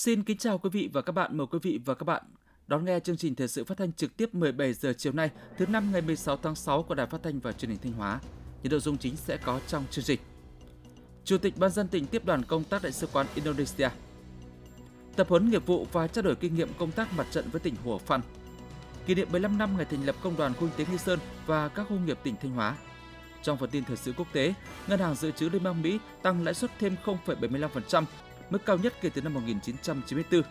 Xin kính chào quý vị và các bạn. Mời quý vị và các bạn đón nghe chương trình thời sự phát thanh trực tiếp 17 giờ chiều nay, thứ năm ngày 16 tháng 6 của Đài Phát thanh và Truyền hình Thanh Hóa. Những nội dung chính sẽ có trong chương trình. Chủ tịch Ban dân tỉnh tiếp đoàn công tác đại sứ quán Indonesia. Tập huấn nghiệp vụ và trao đổi kinh nghiệm công tác mặt trận với tỉnh Hủa Phăn. Kỷ niệm 15 năm ngày thành lập Công đoàn Khu kinh tế Nghi Sơn và các khu nghiệp tỉnh Thanh Hóa. Trong phần tin thời sự quốc tế, Ngân hàng Dự trữ Liên bang Mỹ tăng lãi suất thêm 0,75%, mức cao nhất kể từ năm 1994.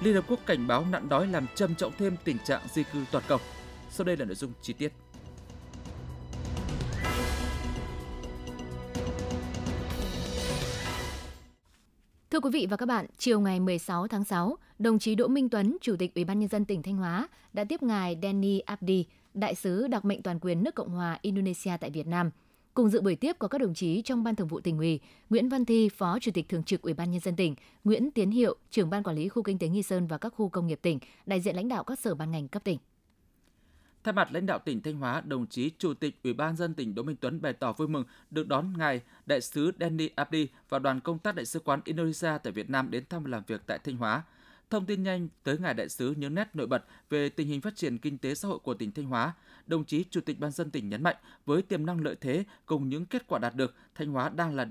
Liên Hợp Quốc cảnh báo nạn đói làm trầm trọng thêm tình trạng di cư toàn cầu. Sau đây là nội dung chi tiết. Thưa quý vị và các bạn, chiều ngày 16 tháng 6, đồng chí Đỗ Minh Tuấn, Chủ tịch Ủy ban nhân dân tỉnh Thanh Hóa đã tiếp ngài Danny Abdi, đại sứ đặc mệnh toàn quyền nước Cộng hòa Indonesia tại Việt Nam. Cùng dự buổi tiếp có các đồng chí trong Ban Thường vụ tỉnh ủy, Nguyễn Văn Thi, Phó Chủ tịch Thường trực Ủy ban nhân dân tỉnh, Nguyễn Tiến Hiệu, trưởng Ban Quản lý khu kinh tế Nghi Sơn và các khu công nghiệp tỉnh, đại diện lãnh đạo các sở ban ngành cấp tỉnh. Thay mặt lãnh đạo tỉnh Thanh Hóa, đồng chí Chủ tịch Ủy ban dân tỉnh Đỗ Minh Tuấn bày tỏ vui mừng được đón ngài đại sứ Danny Abdi và đoàn công tác đại sứ quán Indonesia tại Việt Nam đến thăm làm việc tại Thanh Hóa. Thông tin nhanh tới ngài đại sứ những nét nổi bật về tình hình phát triển kinh tế xã hội của tỉnh Thanh Hóa, đồng chí Chủ tịch Ban dân tỉnh nhấn mạnh với tiềm năng lợi thế cùng những kết quả đạt được, Thanh Hóa đang là